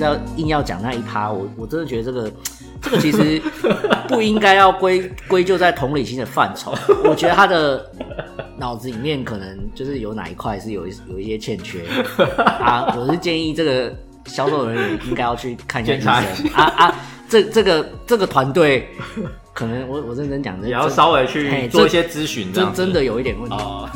在硬要讲那一趴，我我真的觉得这个这个其实不应该要归归咎在同理心的范畴。我觉得他的脑子里面可能就是有哪一块是有一有一些欠缺啊。我是建议这个销售人员应该要去看一下医生啊啊。这这个这个团队可能我我认真讲，也要稍微去做一些咨询，这真真的有一点问题。哦。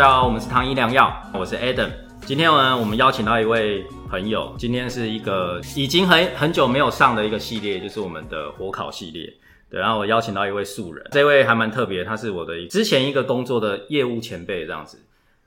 家好，我们是唐医良药，我是 Adam。今天呢，我们邀请到一位朋友，今天是一个已经很很久没有上的一个系列，就是我们的火烤系列。对，然后我邀请到一位素人，这位还蛮特别，他是我的之前一个工作的业务前辈这样子。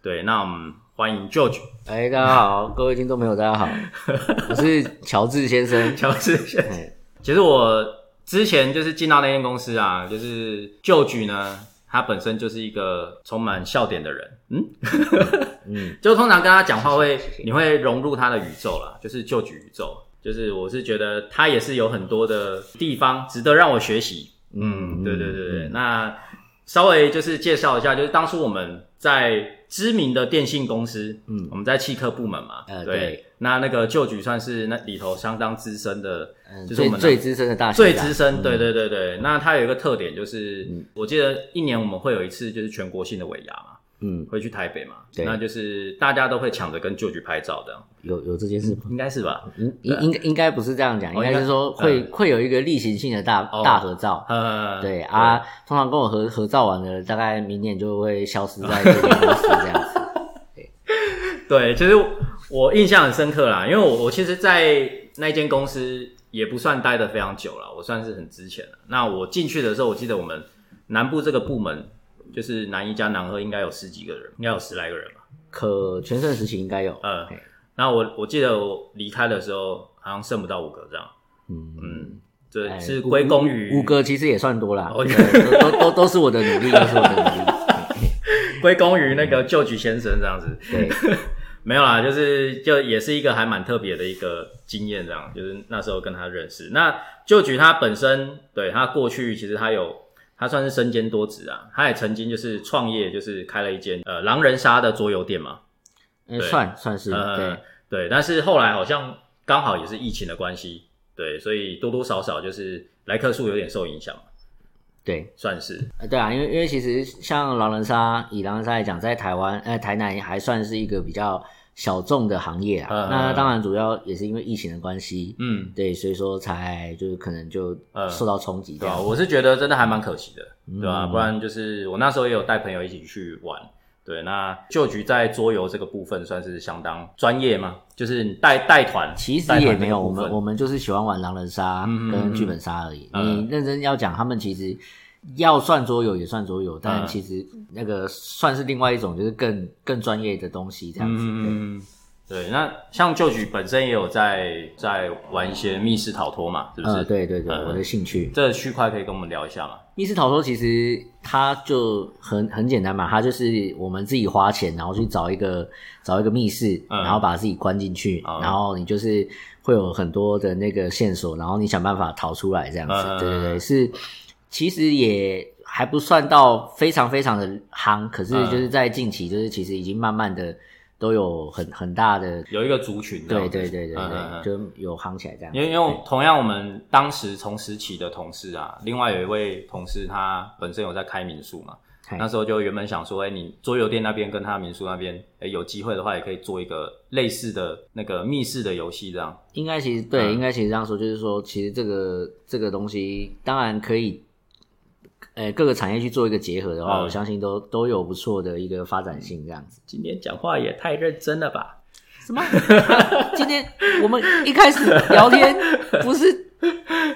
对，那我们欢迎 George 哎，大家好，各位听众朋友，大家好，我是乔治先生。乔治先生。哎其实我之前就是进到那间公司啊，就是 George 呢，他本身就是一个充满笑点的人，嗯？嗯，就通常跟他讲话会，你会融入他的宇宙啦，就是旧局宇宙，就是我是觉得他也是有很多的地方值得让我学习，嗯，对对对对，那稍微就是介绍一下，就是当初我们在知名的电信公司，嗯。我们在汽科部门嘛，对呃对，那那个旧局算是那里头相当资深的。嗯，就是我们最最资深的大学最资深，对对对对。那它有一个特点就是，嗯。我记得一年我们会有一次就是全国性的尾牙嘛，嗯，会去台北嘛，对那就是大家都会抢着跟旧局拍照的，有有这件事吗？应该是吧？应应应该应该不是这样讲，应哦该是说会应会有一个例行性的大哦大合照。呃，对啊，通常跟我合合照完的，大概明年就会消失在这个公司 这样子。对，其实我印象很深刻啦，因为我我其实，在那间公司也不算待的非常久了，我算是很之前了。那我进去的时候，我记得我们南部这个部门就是男一加男二，应该有十几个人，应该有十来个人吧。可全盛时期应该有，呃嘿，那我我记得我离开的时候，好像剩不到五个这样。嗯，嗯，这哎是归功于五个其实也算多啦，哦对都都都都是我的努力，都是我的努力。归功于那个旧局先生这样子。对，没有啦，就是就也是一个还蛮特别的一个经验，这样就是那时候跟他认识。那旧局他本身对他过去其实他有他算是身兼多职啊，他也曾经就是创业，就是开了一间呃狼人杀的桌游店嘛。算算是呃对，对，但是后来好像刚好也是疫情的关系，对，所以多多少少就是来客数有点受影响嘛，对。算是。呃，对啊，因为因为其实像狼人杀，以狼人杀来讲，在台湾，呃，台南还算是一个比较小众的行业啊。嗯那当然主要也是因为疫情的关系，嗯，对，所以说才就是可能就嗯受到冲击这对啊、我是觉得真的还蛮可惜的，对吧、嗯不然就是我那时候也有带朋友一起去玩。对，那旧局在桌游这个部分算是相当专业吗？就是你带带团，其实也没有，我们我们就是喜欢玩狼人杀跟剧本杀而已。嗯你认真要讲，他们其实要算桌游也算桌游，但嗯其实那个算是另外一种，就是更更专业的东西这样子。对。那像旧局本身也有在在玩一些密室逃脱嘛，是不是？呃，对对对，嗯我的兴趣。这个区块可以跟我们聊一下吗？密室逃脱其实它就很很简单嘛，它就是我们自己花钱，然后去找一个找一个密室，嗯然后把自己关进去，哦然后你就是会有很多的那个线索，然后你想办法逃出来这样子。嗯对对对，是其实也还不算到非常非常的夯，可是嗯就是在近期，就是其实已经慢慢的都有很很大的，有一个族群这样子，对对对对对，嗯嗯嗯就有夯起来这样。因为因为同样我们当时从时期的同事啊，另外有一位同事他本身有在开民宿嘛，那时候就原本想说，哎、你桌游店那边跟他民宿那边，哎、有机会的话也可以做一个类似的那个密室的游戏这样。应该其实对，嗯应该其实这样说，就是说，其实这个这个东西当然可以，呃，各个产业去做一个结合的话，嗯我相信都都有不错的一个发展性。这样子，今天讲话也太认真了吧？什么？今天我们一开始聊天不是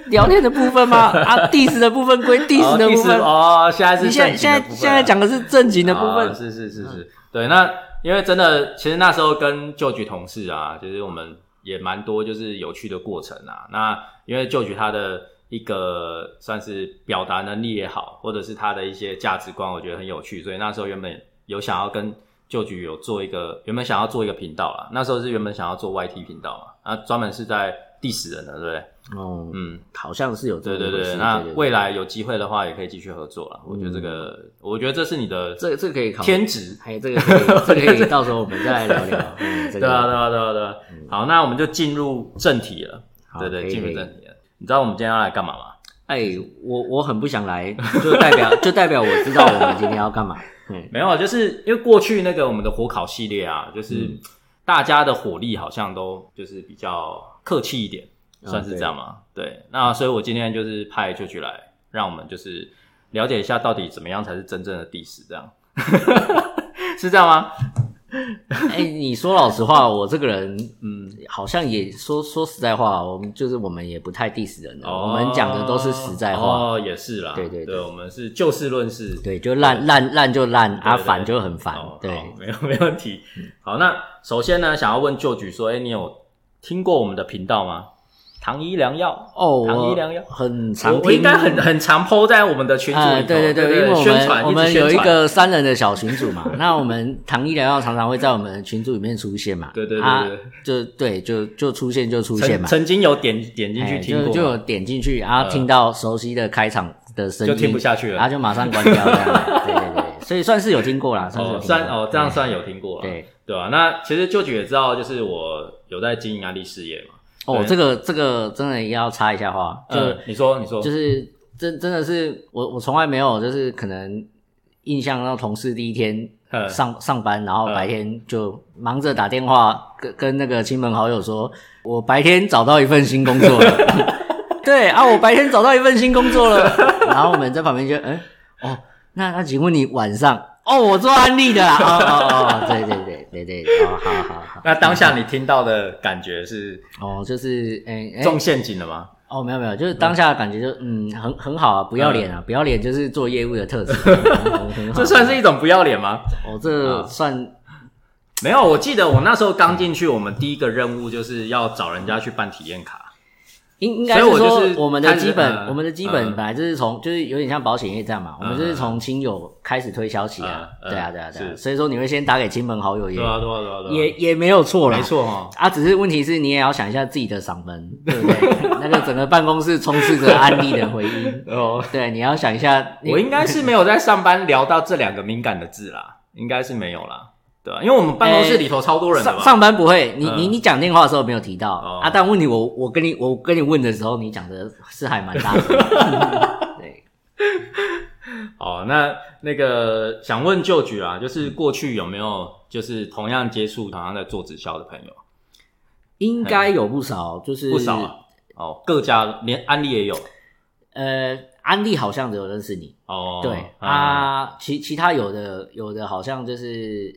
聊天的部分吗？啊，diss 的部分归 diss 的部分，哦，现在是你现在正经现在的部分现在讲的是正经的部分哦，是是是是，对。那因为真的，其实那时候跟旧局同事啊，就是我们也蛮多就是有趣的过程啊。那因为旧局他的一个算是表达能力也好，或者是他的一些价值观，我觉得很有趣，所以那时候原本有想要跟旧局有做一个原本想要做一个频道啦，那时候是原本想要做 YT 频道嘛，啊，专门是在 diss 人的，对不对？哦，嗯，好像是有这对对对，对对未来有机会的话，也可以继续合作了。我觉得这个，我觉得这是你的这这个可以考虑，天职。还有这个可以，这个可以到时候我们再来聊聊。嗯，对啊，对啊，对啊，对啊。好，那我们就进入正题了。对对，进入正题了。你知道我们今天要来干嘛吗？哎，我我很不想来，就代表 就代表我知道我们今天要干嘛。嗯，没有，就是因为过去那个我们的火烤系列啊，就是嗯大家的火力好像都就是比较客气一点，啊算是这样吗？对，那所以我今天就是派舅舅来，让我们就是了解一下到底怎么样才是真正的第十，这样 是这样吗？哎，你说老实话，我这个人，嗯，好像也说说实在话，我们就是我们也不太 diss 人的，我们讲的都是实在话。哦，也是啦，对对对我们是就事论事，对，就烂烂烂就烂，啊，烦就很烦哦。对好，没有 没问题。好，那首先呢，想要问旧局说，哎、你有听过我们的频道吗？糖医良药。哦，我糖医良药。很我常听，我应该很很常 PO 在我们的群组里头、呃，对对对对，因为我宣传们我们有一个三人的小群组嘛，那我们糖医良药常常会在我们的群组里面出现嘛，对对对啊就对就就出现就出现嘛，曾曾经有点点进去哎听过，就点进去，然后听到熟悉的开场的声音，就听不下去了。然后就马上关掉 对对对，所以算是有听过啦，算是算哦，这样算有听过了，对。对吧、那其实舅舅也知道，就是我有在经营安利事业嘛。哦，这个这个真的要插一下话，就、嗯，你说你说，就是真真的是我我从来没有就是可能印象到同事第一天嗯上上班，然后嗯白天就忙着打电话跟跟那个亲朋好友说，我白天找到一份新工作了。对啊，我白天找到一份新工作了。然后我们在旁边就，嗯，哦，那那请问你晚上？哦，我做安利的啦。哦哦哦，对对对对对，哦，好好好。那当下你听到的感觉是哦，就是，哎、哎、中陷阱了吗？哦，没有没有，就是当下的感觉就嗯很很好啊，不要脸啊，不要脸就是做业务的特质，这算是一种不要脸吗？哦，这算没有，我记得我那时候刚进去，我们第一个任务就是要找人家去办体验卡。应应该是说我们的基本我们的基本嗯本来就是从就是有点像保险业这样嘛，我们就是从亲友开始推销起啊，对啊对啊对啊，所以说你会先打给亲朋好友也对啊，对啊，对啊，对啊也也没有错啦没。错哈。啊，只是问题是你也要想一下自己的嗓门，对不对？那个整个办公室充斥着安利的回音，哦，对，你要想一下，我应该是没有在上班聊到这两个敏感的字啦，应该是没有啦，对吧、因为我们办公室里头超多人？上上班不会，你嗯你你讲电话的时候没有提到、哦啊，但问题我我跟你我跟你问的时候，你讲的是还蛮大的，对，哦，那那个想问旧局啊，就是过去有没有就是同样接触同样在做直销的朋友？应该有不少，就是不少啊。哦，各家连安利也有呃，安利好像只有认识你，哦。对、嗯，啊，其其他有的有的好像就是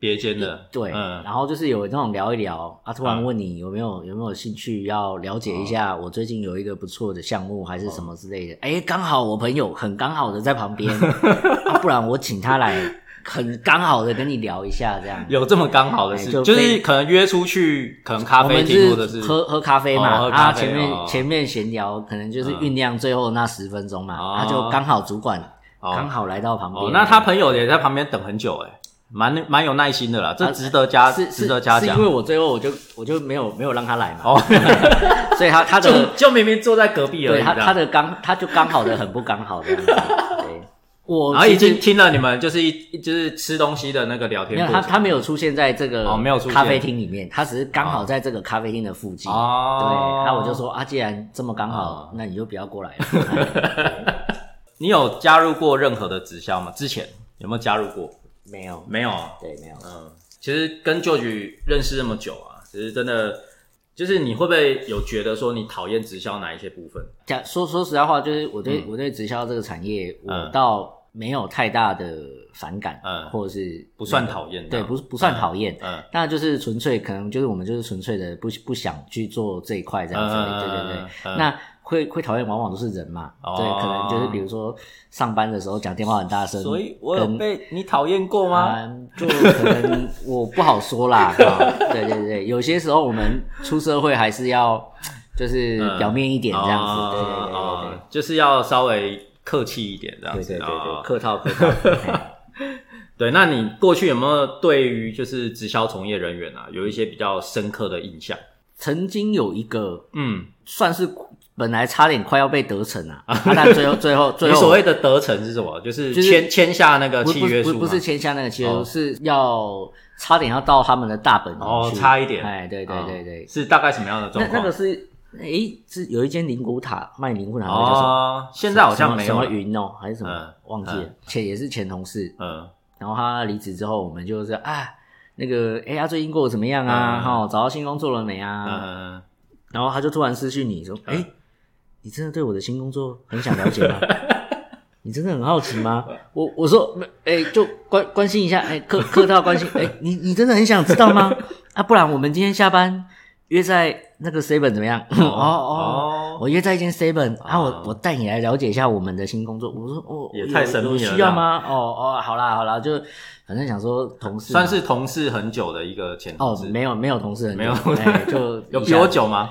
别间的，对，嗯，然后就是有那种聊一聊啊，突然问你有没有有没有兴趣要了解一下，我最近有一个不错的项目还是什么之类的，哎、刚好我朋友很刚好的在旁边，啊，不然我请他来，很刚好的跟你聊一下这样。有这么刚好的事，哎就就是非可能约出去，可能咖啡厅或者是喝喝咖啡嘛，哦喝咖啊，啡前面、哦。前面闲聊，可能就是酝酿最后那十分钟嘛，哦。他、就刚好主管哦。刚好来到旁边、哦，那他朋友也在旁边等很久，哎，蛮蛮有耐心的啦，这值得嘉值得嘉奖是因为。我最后我就我就没有没有让他来嘛，哦，所以他他就的就明明坐在隔壁而已，他他的刚他就刚好的很不刚好的样子，对，我然后已经听了你们就是一就是吃东西的那个聊天没有，他他没有出现在这个哦没有咖啡厅里面，他只是刚好在这个咖啡厅的附近。哦，对，那我就说啊，既然这么刚好哦，那你就不要过来了。你有加入过任何的直销吗？之前有没有加入过？没有，没有？啊，对，没有。嗯，其实跟舅局认识这么久啊，其实真的就是你会不会有觉得说你讨厌直销哪一些部分？讲说说实在话，就是我对、我对直销这个产业，我嗯倒没有太大的反感，嗯。或者是不算讨厌这对，不不算讨厌。嗯那就是纯粹可能就是我们就是纯粹的不不想去做这一块这样子，嗯对对对。嗯。那会会讨厌往往都是人嘛，哦对，可能就是比如说上班的时候讲电话很大声，所以我有被你讨厌过吗？啊，就可能我不好说啦。啊对对对，有些时候我们出社会还是要就是嗯表面一点这样子，哦对对对对哦就是要稍微客气一点这样子。对对对对对，哦客套客套。嘿对，那你过去有没有对于就是直销从业人员啊，有一些比较深刻的印象？曾经有一个嗯，算是本来差点快要被得逞啊，啊但最后最后 最你后所谓的得逞是什么？就是就是签签下那个契约书吗不是签下那个契约哦书，是要差点要到他们的大本营哦，去差一点。哎，对对哦对对，是大概什么样的状那况？那个是哎是有一间灵骨塔卖灵骨塔，那个叫什么？哦，现在好像没有什么了。云哦，还是什么嗯忘记了，前也是前同事，嗯，然后他离职之后，我们就是啊，那个哎，他最近过得怎么样啊？嗯哈，找到新工作了没啊？嗯，然后他就突然失去你说，哎，你真的对我的新工作很想了解吗？你真的很好奇吗？我我说，哎，就关关心一下，哎，客客套关心，哎，你你真的很想知道吗？啊，不然我们今天下班约在那个 seven 怎么样？哦 哦。哦，我约在一间 seven，啊，哦我我带你来了解一下我们的新工作。我说哦，也太神秘了需要吗？哦哦，好啦好啦，就反正想说同事算是同事很久的一个前同哦，没有没有同事很久没有哎就 有比我久吗？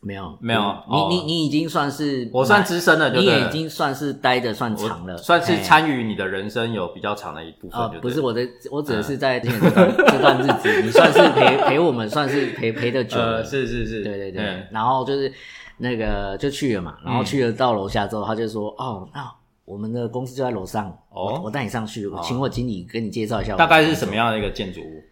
没有。没有。哦你你你已经算是我算资深了，就你也已经算是待的算长了，算是哎参与你的人生有比较长的一部分不是我的，我指的是在这段这段日子，你算是陪陪我们，算是陪陪的久了呃，，是是是，对对对，嗯。然后就是那个就去了嘛，然后去了到楼下之后，他就说：“哦，那我们的公司就在楼上，哦。我我带你上去，我请我经理跟你介绍一下。”大概是什么？样的一个建筑物？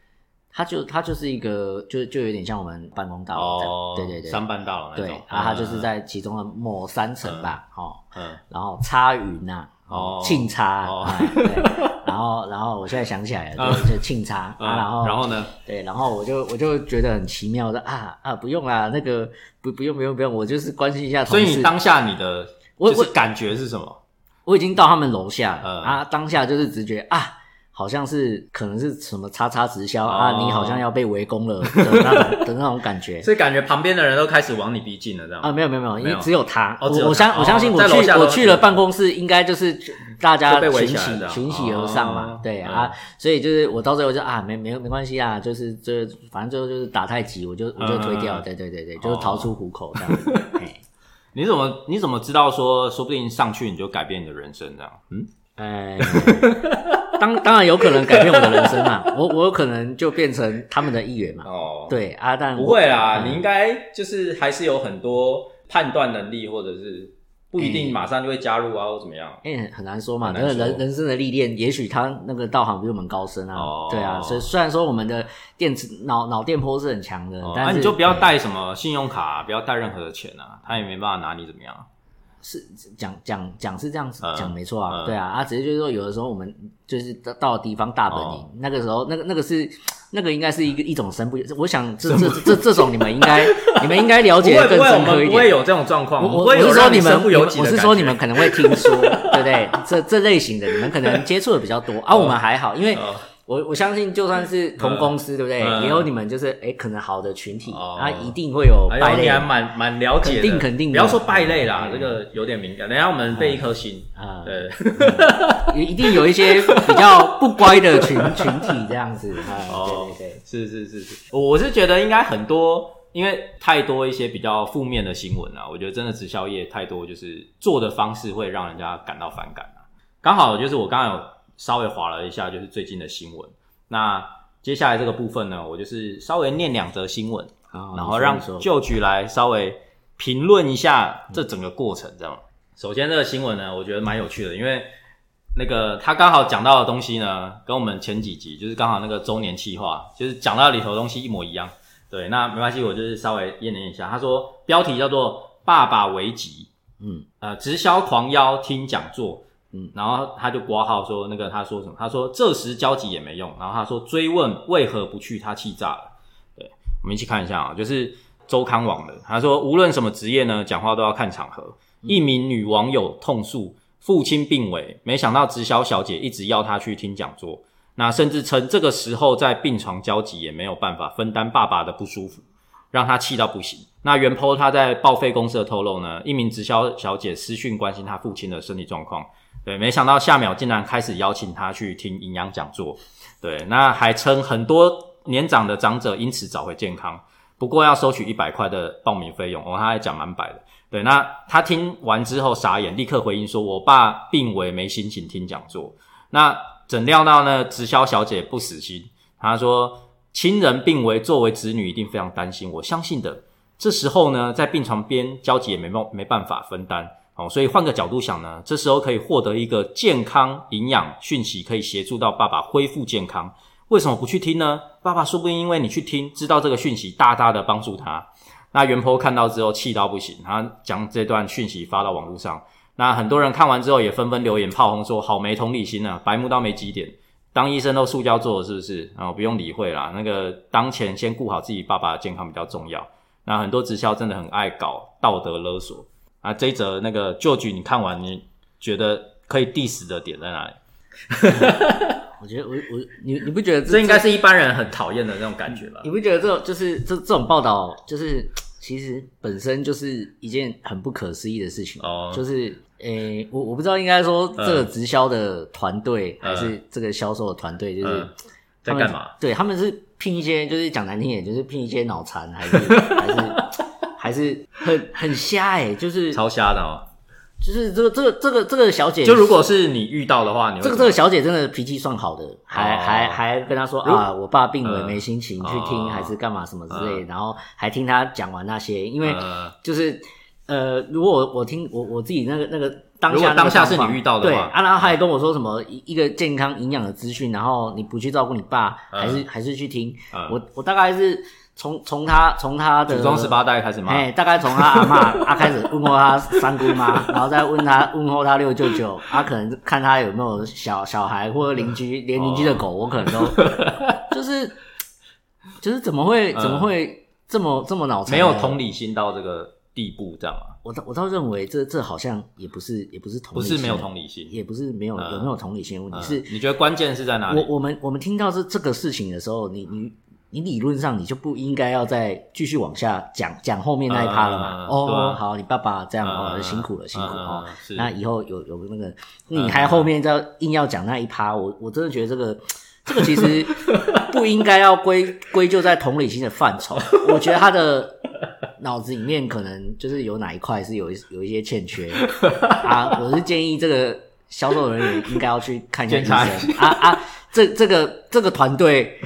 他就他就是一个，就就有点像我们办公大楼对对对，三班大楼那对种，，然后他就是在其中的某三层吧，哦，嗯，然后插云呐，哦庆插，哦 哎对，然后然后我现在想起来了，就就庆插，嗯啊然后然后呢？对，然后我就我就觉得很奇妙，的啊啊不用啦，那个不不用不用不用，我就是关心一下同所。以你当下你的我就是感觉是什么？我已经到他们楼下了、嗯啊，当下就是直觉啊，好像是可能是什么叉叉直销、哦。啊，你好像要被围攻了 的那种的那种感觉。所以感觉旁边的人都开始往你逼近了，这样。啊，没有没有没有，因为只有他，我我相我相信哦我去我去了办公室，应该就是大家群起群起而上嘛，哦。对、嗯。啊，所以就是我到最后就啊没没没关系啊，就是这反正最后就是打太极，我就我就推掉，嗯对对对对，就是逃出虎口这样 你怎么你怎么知道说，说不定上去你就改变你的人生这样？嗯，哎，当当然有可能改变我的人生嘛，我我有可能就变成他们的一员嘛。哦，对啊，蛋不会啦，嗯你应该就是还是有很多判断能力，或者是不一定马上就会加入啊，或怎么样。因为很难说嘛，人人生的历练，也许他那个道行比我们高深啊，哦对啊，所以虽然说我们的电子脑脑电波是很强的，哦，但你就不要带什么信用卡、不要带任何的钱啊，他也没办法拿你怎么样。是讲讲讲是这样子嗯讲没错啊，嗯。对啊，啊，只是就是说有的时候我们就是到到方大本营，哦。那个时候那个那个是那个应该是一个一种身不，我想这这这这种你们应该 你们应该了解得更深刻一点。不会有这种状况，我是说你们我是说你们可能会听说，对不对？这这类型的你们可能接触的比较多，啊，我们还好，因为哦我我相信就算是同公司，对不对？嗯。也有你们就是哎，可能好的群体，哦。啊，一定会有败类你还蛮蛮了解的，肯定肯定的。不要说败类啦，嗯。这个有点敏感。等一下我们背一颗心，啊，对，也 一定有一些比较不乖的群 群体这样子。啊，哦。对对对。是是是是，我我是觉得应该很多，因为太多一些比较负面的新闻啊，我觉得真的直销业太多，就是做的方式会让人家感到反感啊。刚好就是我刚刚有稍微划了一下，就是最近的新闻。那接下来这个部分呢，我就是稍微念两则新闻，好然后让旧局来稍微评论一下这整个过程，这样。首先，这个新闻呢，我觉得蛮有趣的，因为那个他刚好讲到的东西呢，跟我们前几集就是刚好那个周年企划，就是讲到里头的东西一模一样。对，那没关系，我就是稍微验念一下。他说标题叫做“爸爸危急”，嗯，呃，直销狂邀听讲座，嗯，然后他就挂号说那个他说什么？他说这时交集也没用，然后他说追问为何不去，他气炸了。对，我们一起看一下啊，就是周刊网的，他说无论什么职业呢，讲话都要看场合。一名女网友痛诉父亲病危，没想到直销小姐一直要她去听讲座，那甚至称这个时候在病床交集也没有办法分担爸爸的不舒服，让她气到不行。那原 po 他在报废公司的透露呢，一名直销小姐私讯关心他父亲的身体状况，对，没想到下秒竟然开始邀请他去听营养讲座，对，那还称很多年长的长者因此找回健康，不过要收取一百块的报名费用，哦，他还讲蛮白的。对，那他听完之后傻眼，立刻回应说：“我爸病危，没心情听讲座。”那怎料到呢，直销小姐不死心，她说亲人病危，作为子女一定非常担心，我相信的。这时候呢，在病床边交集也没办没办法分担哦，所以换个角度想呢，这时候可以获得一个健康营养讯息，可以协助到爸爸恢复健康。为什么不去听呢？爸爸说不定因为你去听，知道这个讯息，大大的帮助他。那袁婆看到之后气到不行，他将这段讯息发到网络上。那很多人看完之后也纷纷留言炮轰说：“好没同理心啊，白目到没几点，当医生都塑胶做是不是？啊，不用理会啦，那个当前先顾好自己爸爸的健康比较重要。”那很多直销真的很爱搞道德勒索啊！这一则那个旧局你看完，你觉得可以 diss 的点在哪里？我觉得我我你你不觉得这应该是一般人很讨厌的那种感觉吧？你不觉得这种就是这这种报道，就是其实本身就是一件很不可思议的事情哦。就是诶，我我不知道应该说这个直销的团队还是这个销售的团队，就是在干嘛？对他们是。聘一些就是讲难听点，就是聘一些脑残，还是 还是还是很很瞎哎，就是超瞎的哦。就是这个这个这个这个小姐，就如果是你遇到的话，你这个这个小姐真的脾气算好的，还还还跟她说啊，我爸病了没心情去听，还是干嘛什么之类，然后还听她讲完那些，因为就是呃，如果我我听我我自己那个那个。当下当下是你遇到的对啊，然后他还跟我说什么一一个健康营养的资讯，然后你不去照顾你爸，还是还是去听。我我大概是从从他从他的祖宗十八代开始骂，哎，大概从他阿妈他 开始问候他三姑妈，然后再问他问候他六舅舅，他可能看他有没有小小孩或者邻居连邻居的狗，我可能都就是就是怎么会怎么会这么这么脑残，没有同理心到这个。地步这样啊，我倒我倒认为这这好像也不是也不是同不是没有同理心，也不是没有有没有同理心问题，是你觉得关键是在哪里？我我们我们听到这这个事情的时候，你你你理论上你就不应该要再继续往下讲讲后面那一趴了嘛？哦，好，你爸爸这样哦，辛苦了辛苦哦，那以后有有那个你还后面再硬要讲那一趴，我我真的觉得这个这个其实 不应该要归归咎在同理心的范畴，我觉得他的。脑子里面可能就是有哪一块是有有一些欠缺。啊，我是建议这个销售人员应该要去看一下医生。啊啊，这这个这个团队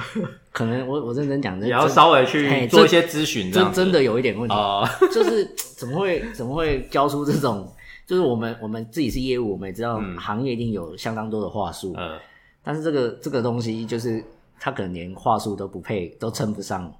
可能我我认真讲，也要稍微去做一些咨询，真真的有一点问题。哦，就是怎么会怎么会教出这种，就是我们我们自己是业务，我们也知道行业一定有相当多的话术，嗯，但是这个这个东西就是他可能连话术都不配，都称不上。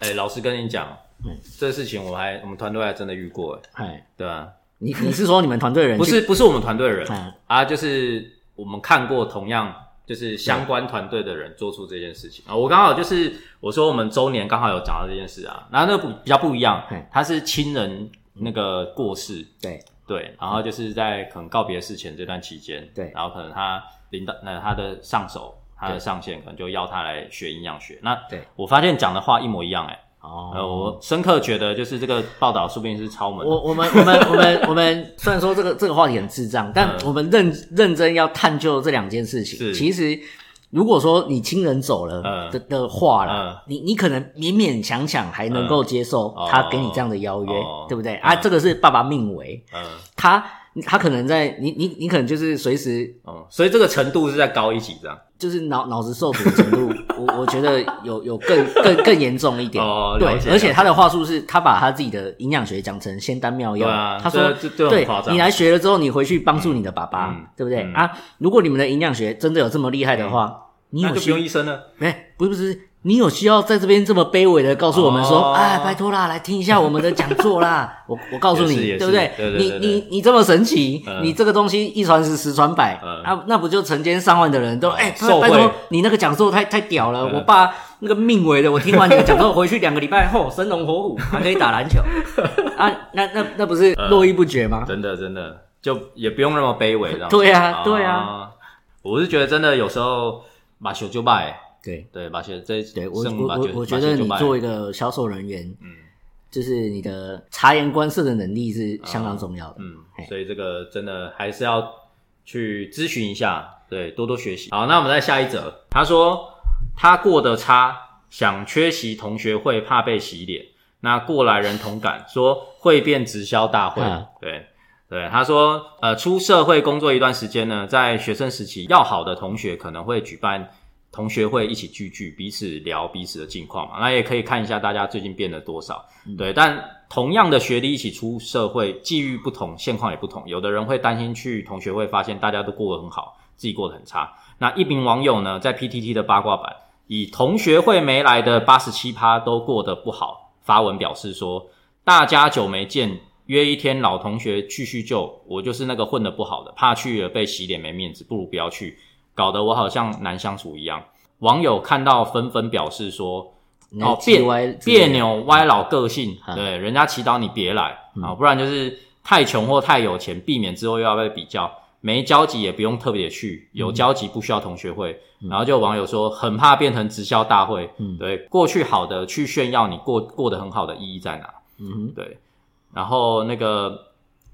哎，老师跟你讲。嗯，这事情我还我们团队还真的遇过哎，对啊？你你是说你们团队人不是不是我们团队人 啊？就是我们看过同样就是相关团队的人做出这件事情啊。我刚好就是我说我们周年刚好有讲到这件事啊，然后那不比较不一样，他是亲人那个过世，对对，然后就是在可能告别事前这段期间，对，然后可能他领导那他的上手他的上线可能就要他来学营养学，那对我发现讲的话一模一样哎。哦，我深刻觉得就是这个报道说不定是超门。我我们我们我们我们虽然说这个这个话题很智障，但我们认认真要探究这两件事情。其实如果说你亲人走了的的话了，你你可能勉勉强强还能够接受他给你这样的邀约，对不对？啊，这个是爸爸命为，他他可能在你你你可能就是随时，所以这个程度是在高一级这样。就是脑脑子受损的程度，我我觉得有有更更更严重一点。哦，对，而且他的话术是，他把他自己的营养学讲成仙丹妙药。他说，对，你来学了之后，你回去帮助你的爸爸，对不对啊？如果你们的营养学真的有这么厉害的话，你有不用医生了？没，不是不是。你有需要在这边这么卑微的告诉我们说，哎，拜托啦，来听一下我们的讲座啦。我我告诉你，对不对？你你你这么神奇，你这个东西一传十，十传百啊，那不就成千上万的人都哎，拜托你那个讲座太太屌了。我爸那个命为的，我听完你的讲座 回去两个礼拜后生龙活虎，还可以打篮球 啊，那那那不是络绎不绝吗？真的真的，就也不用那么卑微了。对呀对呀，我是觉得真的有时候马修就拜。对。对，把些这对我我我觉得你做一个销售人员，嗯，就是你的察言观色的能力是相当重要的，嗯，所以这个真的还是要去咨询一下，对，多多学习。好，那我们再下一则，他说他过得差，想缺席同学会，怕被洗脸。那过来人同感，说会变直销大会，对，对，他说，呃，出社会工作一段时间呢，在学生时期要好的同学可能会举办同学会一起聚聚，彼此聊彼此的近况嘛。那也可以看一下大家最近变了多少。对，但同样的学历一起出社会，际遇不同，现况也不同。有的人会担心去同学会发现大家都过得很好，自己过得很差。那一名网友呢，在 PTT 的八卦版，以同学会没来的八十七趴都过得不好，发文表示说，大家久没见。约一天老同学叙叙旧，我就是那个混得不好的，怕去了被洗脸没面子，不如不要去，搞得我好像难相处一样。网友看到纷纷表示说：“哦，别别扭歪老个性，对，人家祈祷你别来啊，不然就是太穷或太有钱，避免之后又要被比较。没交集也不用特别去，有交集不需要同学会。然后就网友说，很怕变成直销大会，对，过去好的去炫耀你过过得很好的意义在哪？嗯，对。”然后那个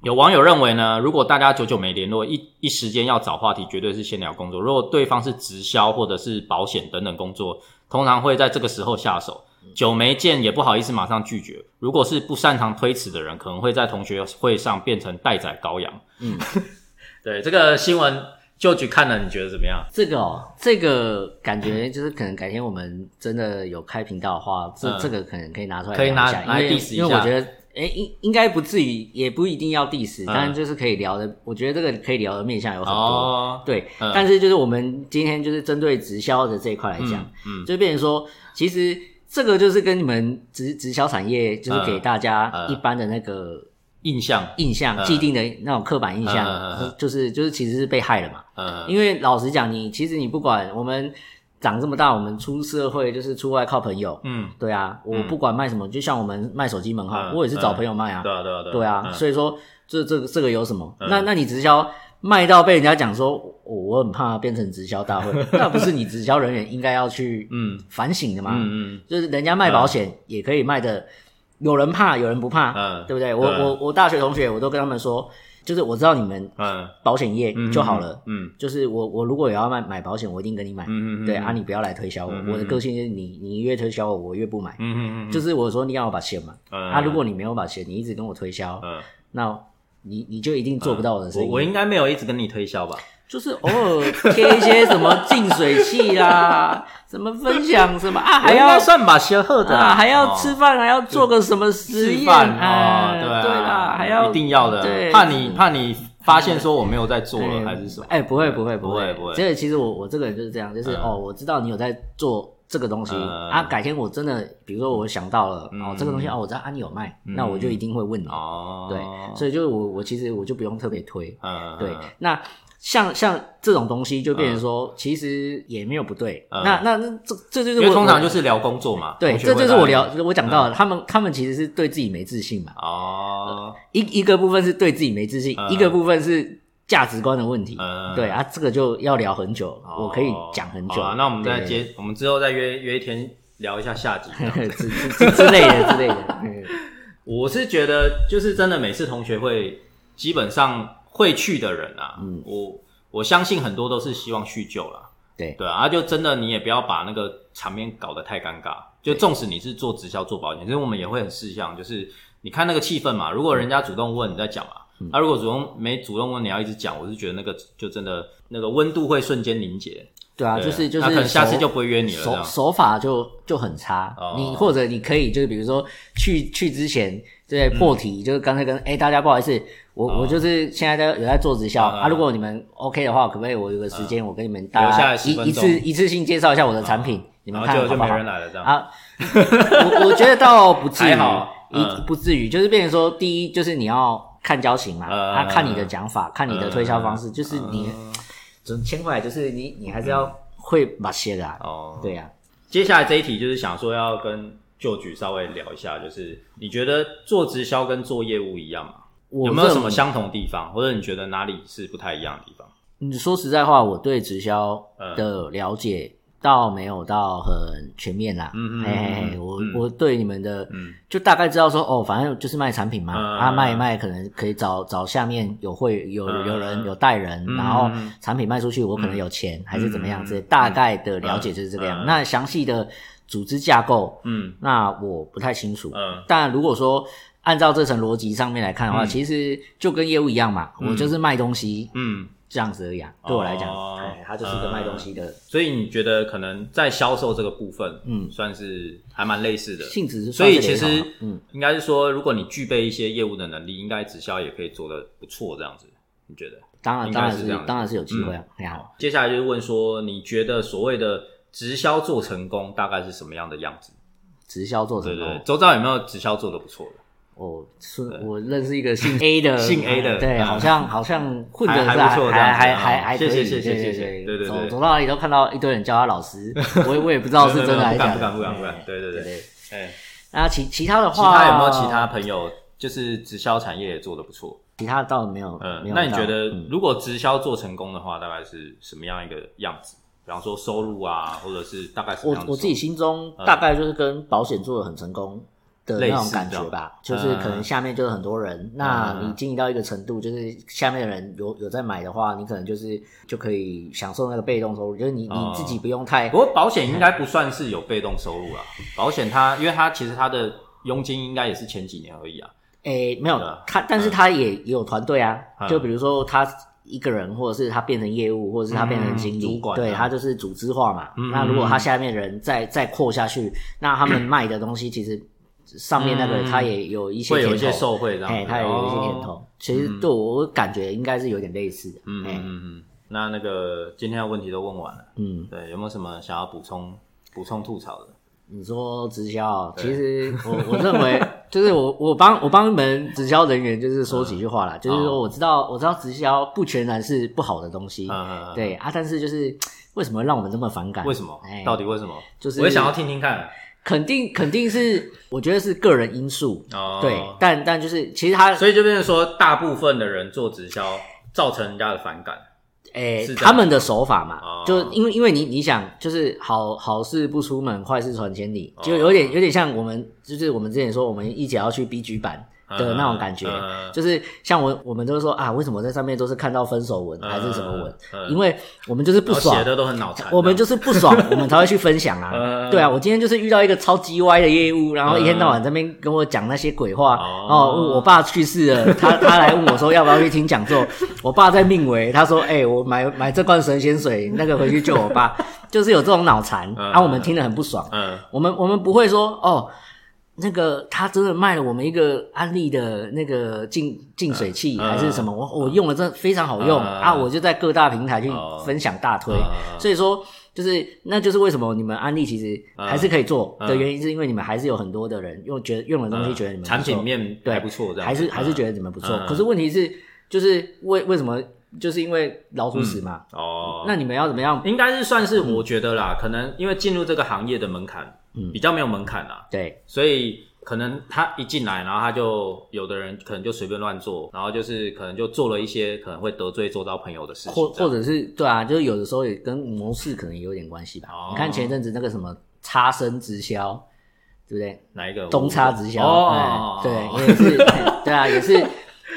有网友认为呢，如果大家久久没联络，一一时间要找话题，绝对是先聊工作。如果对方是直销或者是保险等等工作，通常会在这个时候下手。久没见也不好意思马上拒绝。如果是不擅长推辞的人，可能会在同学会上变成待宰羔羊。嗯，对这个新闻就去看了，你觉得怎么样？这个哦，这个感觉就是可能改天我们真的有开频道的话，这这个可能可以拿出来可以拿来 diss 一下，因为我觉得。哎，应应该不至于，也不一定要 diss，但是就是可以聊的。我觉得这个可以聊的面向有很多，对。但是就是我们今天就是针对直销的这一块来讲，嗯，就变成说，其实这个就是跟你们直直销产业，就是给大家一般的那个印象、印象既定的那种刻板印象，就是就是其实是被害了嘛。嗯，因为老实讲，你其实你不管我们。长这么大，我们出社会就是出外靠朋友。嗯，对啊，我不管卖什么，就像我们卖手机门号，我也是找朋友卖啊。对啊，对啊，对啊。所以说，这这个这个有什么？那那你直销卖到被人家讲说，我我很怕变成直销大会，那不是你直销人员应该要去嗯反省的吗？嗯嗯，就是人家卖保险也可以卖的，有人怕，有人不怕，嗯，对不对？我我我大学同学，我都跟他们说。就是我知道你们嗯。保险业就好了嗯，就是我我如果也要买买保险，我一定跟你买。嗯嗯对啊，你不要来推销我，我的个性是你你越推销我，我越不买。嗯嗯嗯，就是我说你要把钱嘛啊，如果你没有把钱，你一直跟我推销嗯，那你你就一定做不到我的生意。我应该没有一直跟你推销吧？就是偶尔贴一些什么净水器啦，什么分享什么啊，还要算把些喝的啊，还要吃饭，还要做个什么实验啊？对对啦，还要一定要的，怕你怕你发现说我没有在做了还是什么？哎，不会不会不会。不会，这个其实我我这个人就是这样，就是哦，我知道你有在做这个东西啊，改天我真的比如说我想到了哦，这个东西哦，我知道啊你有卖，那我就一定会问你。哦，对，所以就是我我其实我就不用特别推，嗯，对，那。像像这种东西，就变成说，其实也没有不对。那那那这这就是我通常就是聊工作嘛。对，这就是我聊我讲到的，他们他们其实是对自己没自信嘛。哦，一一个部分是对自己没自信，一个部分是价值观的问题。对啊，这个就要聊很久，我可以讲很久。那我们再接，我们之后再约约一天聊一下下集 之之之类的之类的。我是觉得，就是真的，每次同学会基本上。会去的人啊，嗯，我我相信很多都是希望叙旧啦，对对啊，就真的你也不要把那个场面搞得太尴尬。就纵使你是做直销做保险，其实我们也会很事项，就是你看那个气氛嘛。如果人家主动问你再讲嘛，那如果主动没主动问你要一直讲，我是觉得那个就真的那个温度会瞬间凝结。对啊，就是就是，可能下次就不会约你了。手手法就就很差。你或者你可以就是比如说去去之前对破题，就是刚才跟哎大家不好意思。我我就是现在在有在做直销啊，如果你们 OK 的话，可不可以我有个时间，我跟你们大家一一次一次性介绍一下我的产品，你们看好不好？啊，我我觉得倒不至于，一不至于，就是变成说，第一就是你要看交情嘛，他看你的讲法，看你的推销方式，就是你总牵过来，就是你你还是要会把些的哦，对呀。接下来这一题就是想说要跟旧局稍微聊一下，就是你觉得做直销跟做业务一样吗？有没有什么相同地方，或者你觉得哪里是不太一样的地方？你说实在话，我对直销的了解倒没有到很全面啦。嗯嗯，嘿嘿嘿，我我对你们的，就大概知道说，哦，反正就是卖产品嘛，啊卖一卖，可能可以找找下面有会有有人有带人，然后产品卖出去，我可能有钱还是怎么样子，大概的了解就是这个样。那详细的组织架构，嗯，那我不太清楚。嗯，但如果说。按照这层逻辑上面来看的话，嗯其实就跟业务一样嘛，嗯我就是卖东西嗯，这样子而已啊。对我来讲，哦哎，它就是一个卖东西的所以你觉得可能在销售这个部分，嗯算是还蛮类似的。性质是所以其雷同啊，实嗯，应该是说，如果你具备一些业务的能力，应该直销也可以做的不错，这样子，你觉得？当然应该当然是是这样子当然是有机会啊。哎呀，好，接下来就是问说，你觉得所谓的直销做成功大概是什么样的样子？直销做成对对，成功，周遭有没有直销做的不错的？我是我认识一个姓 A 的，姓 A 的对，嗯好像好像混的还还不错还还啊。还还可以，谢谢谢谢对谢谢。对对对对。走走到哪里都看到一堆人叫他老师，我也我也不知道是真的还是假的，不敢不敢不敢不敢，对对对。对那其其他的话其，他有没有其他朋友就是直销产业也做的不错？其他倒没有，嗯那你觉得嗯。如果直销做成功的话，大概是什么样一个样子？比方说收入啊，或者是大概什么我？我自己心中大概就是跟保险做的很成功的那种感觉吧，就是可能下面就是很多人，那嗯。你经营到一个程度，就是下面的人有有在买的话，你可能就是就可以享受那个被动收入，就是你哦。你自己不用太不过保险应该不算是有被动收入啊，保险它因为它其实它的佣金应该也是前几年而已啊。诶、没有他，但是他也也有团队啊，嗯。就比如说他一个人，或者是他变成业务，或者是他变成经理，嗯主管对啊他就是组织化嘛。嗯。那如果他下面人再再扩下去，那他们 卖的东西其实上面那个嗯他也有一些会有一些受贿这样子哎，他也有一些甜头。哦其实对我我感觉应该是有点类似的。嗯哎嗯嗯嗯。那那个今天的问题都问完了，嗯，对，有没有什么想要补充补充吐槽的？你说直销，其实我我认为 就是我我帮我帮你们直销人员就是说几句话啦，就是说我知道我知道直销不全然是不好的东西，嗯，对啊，但是就是 为什么让我们这么反感？为什么哎？到底为什么？就是我也想要听听看。肯定肯定是我觉得是个人因素，哦，对，但但就是其实他所以就变成说，大部分的人做直销，造成人家的反感。诶、是他们的手法嘛，哦。就因为因为你你想，就是好好事不出门，坏事传千里，哦。就有点有点像我们，就是我们之前说我们一起要去 B 局版的那种感觉，嗯嗯就是像我我们都说啊，为什么在上面都是看到分手文、嗯还是什么文？嗯因为我们就是不爽写，的都很脑残。我们就是不爽，我们才会去分享啊。嗯对啊，我今天就是遇到一个超级歪的业务，然后一天到晚在那边跟我讲那些鬼话。哦哦，我爸去世了，他他来问我说要不要去听讲座。我爸在命危，他说：“哎、我买买这罐神仙水，那个回去救我爸。”就是有这种脑残，嗯啊，我们听得很不爽。嗯我们我们不会说哦，那个他真的卖了我们一个安利的那个净净水器、嗯还是什么，我我用了真的非常好用、嗯啊，我就在各大平台去哦分享大推。嗯所以说，就是那就是为什么你们安利其实还是可以做嗯的原因，是因为你们还是有很多的人用觉得用的东西觉得你们产品面对还不错，还是还是觉得你们不错。嗯可是问题是，就是为为什么？就是因为老鼠屎嘛。哦，那你们要怎么样？应该是算是我觉得啦，可能因为进入这个行业的门槛嗯。比较没有门槛啦，对，所以可能他一进来，然后他就有的人可能就随便乱做，然后就是可能就做了一些可能会得罪周遭朋友的事情，或或者是对啊，就是有的时候也跟模式可能也有点关系吧。哦。你看前一阵子那个什么差生直销，对不对？哪一个？东差直销，哦哎，对，也是，哎对啊，也是，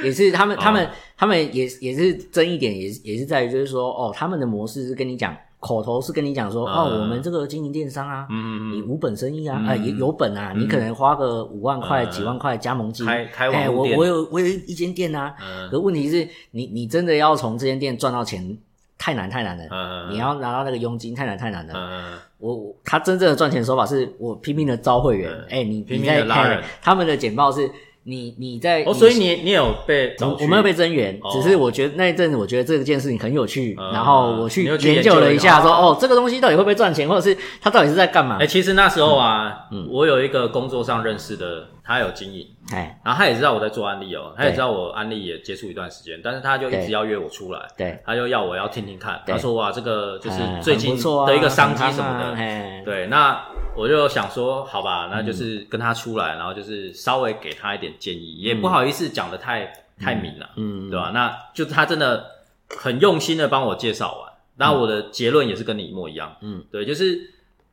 也是他们，他们，他们也也是争一点，也是也是在于就是说，哦，他们的模式是跟你讲，口头是跟你讲说，嗯哦，我们这个经营电商啊，嗯嗯嗯，你无本生意啊，嗯啊，也有本啊，你可能花个五万块、嗯几万块加盟金，开开哎，我网店。我有我有一间店啊，嗯。可问题是你你真的要从这间店赚到钱，太难太难了。嗯你要拿到那个佣金太难太难了。嗯我我他真正的赚钱手法是我拼命的招会员，嗯。哎、你拼你在命的拉人。哎他们的简报是你你在哦，所以你你有被我我没有被增援，哦只是我觉得那一阵子我觉得这件事情很有趣，嗯然后我去研究了一下说，哦，这个东西到底会不会赚钱，或者是它到底是在干嘛哎、？其实那时候啊，嗯我有一个工作上认识的，他有经营，哎，然后他也知道我在做安利哦，他也知道我安利也接触一段时间，但是他就一直对要约我出来，对，他就要我要听听看，他说哇，这个就是哎最近的一个商机什么的，哎，对，那我就想说，好吧，那就是跟他出来，然后就是稍微给他一点建议，也不好意思讲的太太明了，嗯，对吧？那就他真的很用心的帮我介绍完，然后我的结论也是跟你一模一样，嗯，对，就是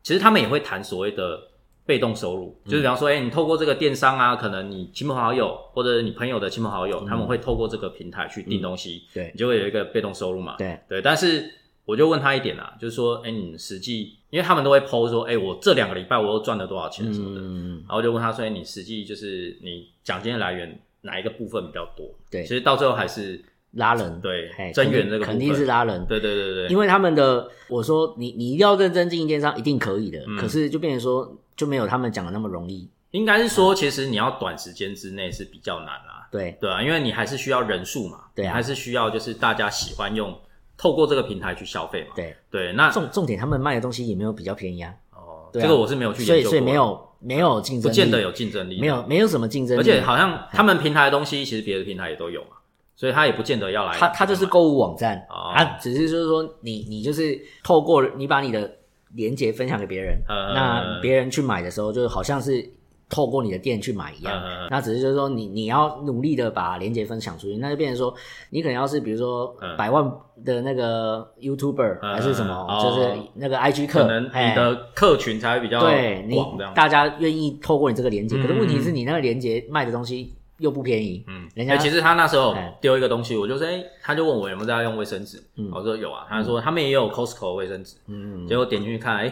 其实他们也会谈所谓的被动收入，嗯。就是比方说，哎、你透过这个电商啊，可能你亲朋好友或者你朋友的亲朋好友，他们会透过这个平台去订东西，嗯。对。你就会有一个被动收入嘛，对，对，但是我就问他一点啊，就是说，哎、你实际因为他们都会 PO 说，哎、我这两个礼拜我又赚了多少钱什么的，嗯，然后我就问他说，哎你实际就是你奖金的来源哪一个部分比较多？对。其实到最后还是拉人，对嘿增援这个肯定是拉人，对对对对，因为他们的我说你你一定要认真经营电商，一定可以的，嗯。可是就变成说就没有他们讲的那么容易，应该是说，其实你要短时间之内是比较难啦，对。对啊，因为你还是需要人数嘛，对啊。你还是需要就是大家喜欢用，透过这个平台去消费嘛，对，对，那重重点他们卖的东西也没有比较便宜啊，哦，对啊这个我是没有去所以研究过，所以没有没有竞争力，不见得有竞争力，没有没有什么竞争力，而且好像他们平台的东西，其实别的平台也都有嘛，所以他也不见得要来。他他就是购物网站，哦啊，只是就是说你你就是透过你把你的链接分享给别人，呃那别人去买的时候，就好像是透过你的店去买一样。那只是就是说你你要努力的把链接分享出去，那就变成说你可能要是比如说嗯。百万的那个 YouTuber、嗯还是什么，哦。就是那个 IG 客，可能哎你的客群才会比较对你。大家愿意透过你这个链接，可是嗯问题是你那个链接卖的东西又不便宜，嗯，人家哎其实他那时候哎。丢一个东西，我就说，哎、他就问我有没有在用卫生纸，嗯。我说有啊，他说他们也有 Costco 的卫生纸，嗯，结果点进去看，哎、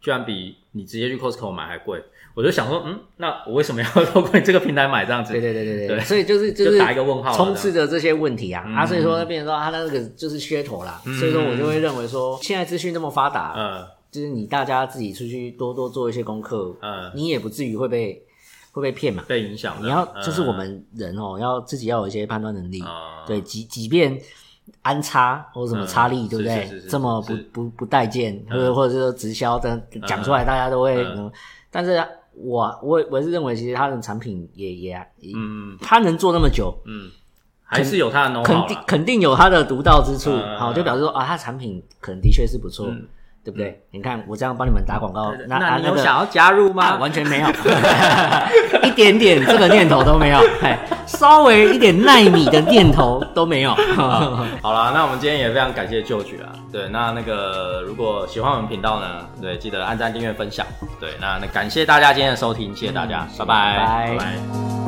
居然比你直接去 Costco 买还贵，我就想说，嗯，那我为什么要透过你这个平台买这样子？对对对对对。所以就是就就是打一个问号充斥着这些问题啊、嗯啊，所以说变成说他那个就是噱头啦，嗯。所以说我就会认为说现在资讯那么发达，嗯。就是你大家自己出去多多做一些功课，嗯，你也不至于会被会被骗嘛。被影响。你要嗯。就是我们人哦，要自己要有一些判断能力，啊，对，即即便安插或者什么差力，嗯对不对？这么不不不待见，或者嗯或者是说直销的讲出来，大家都会。但是我我我是认为，其实他的产品也也也嗯。他能做那么久，嗯，还是有它的肯。定肯定有它的独到之处，嗯好，就表示说啊，它产品可能的确是不错，嗯对不对？你看我这样帮你们打广告，那啊那个要加入啊完全没有，一点点这个念头都没有，哎，稍微一点奈米的念头都没有。好啦，那我们今天也非常感谢旧局啊。对，那那个如果喜欢我们频道呢，对，记得按赞、订阅、分享。对，那那感谢大家今天的收听，谢谢大家，拜拜，拜拜拜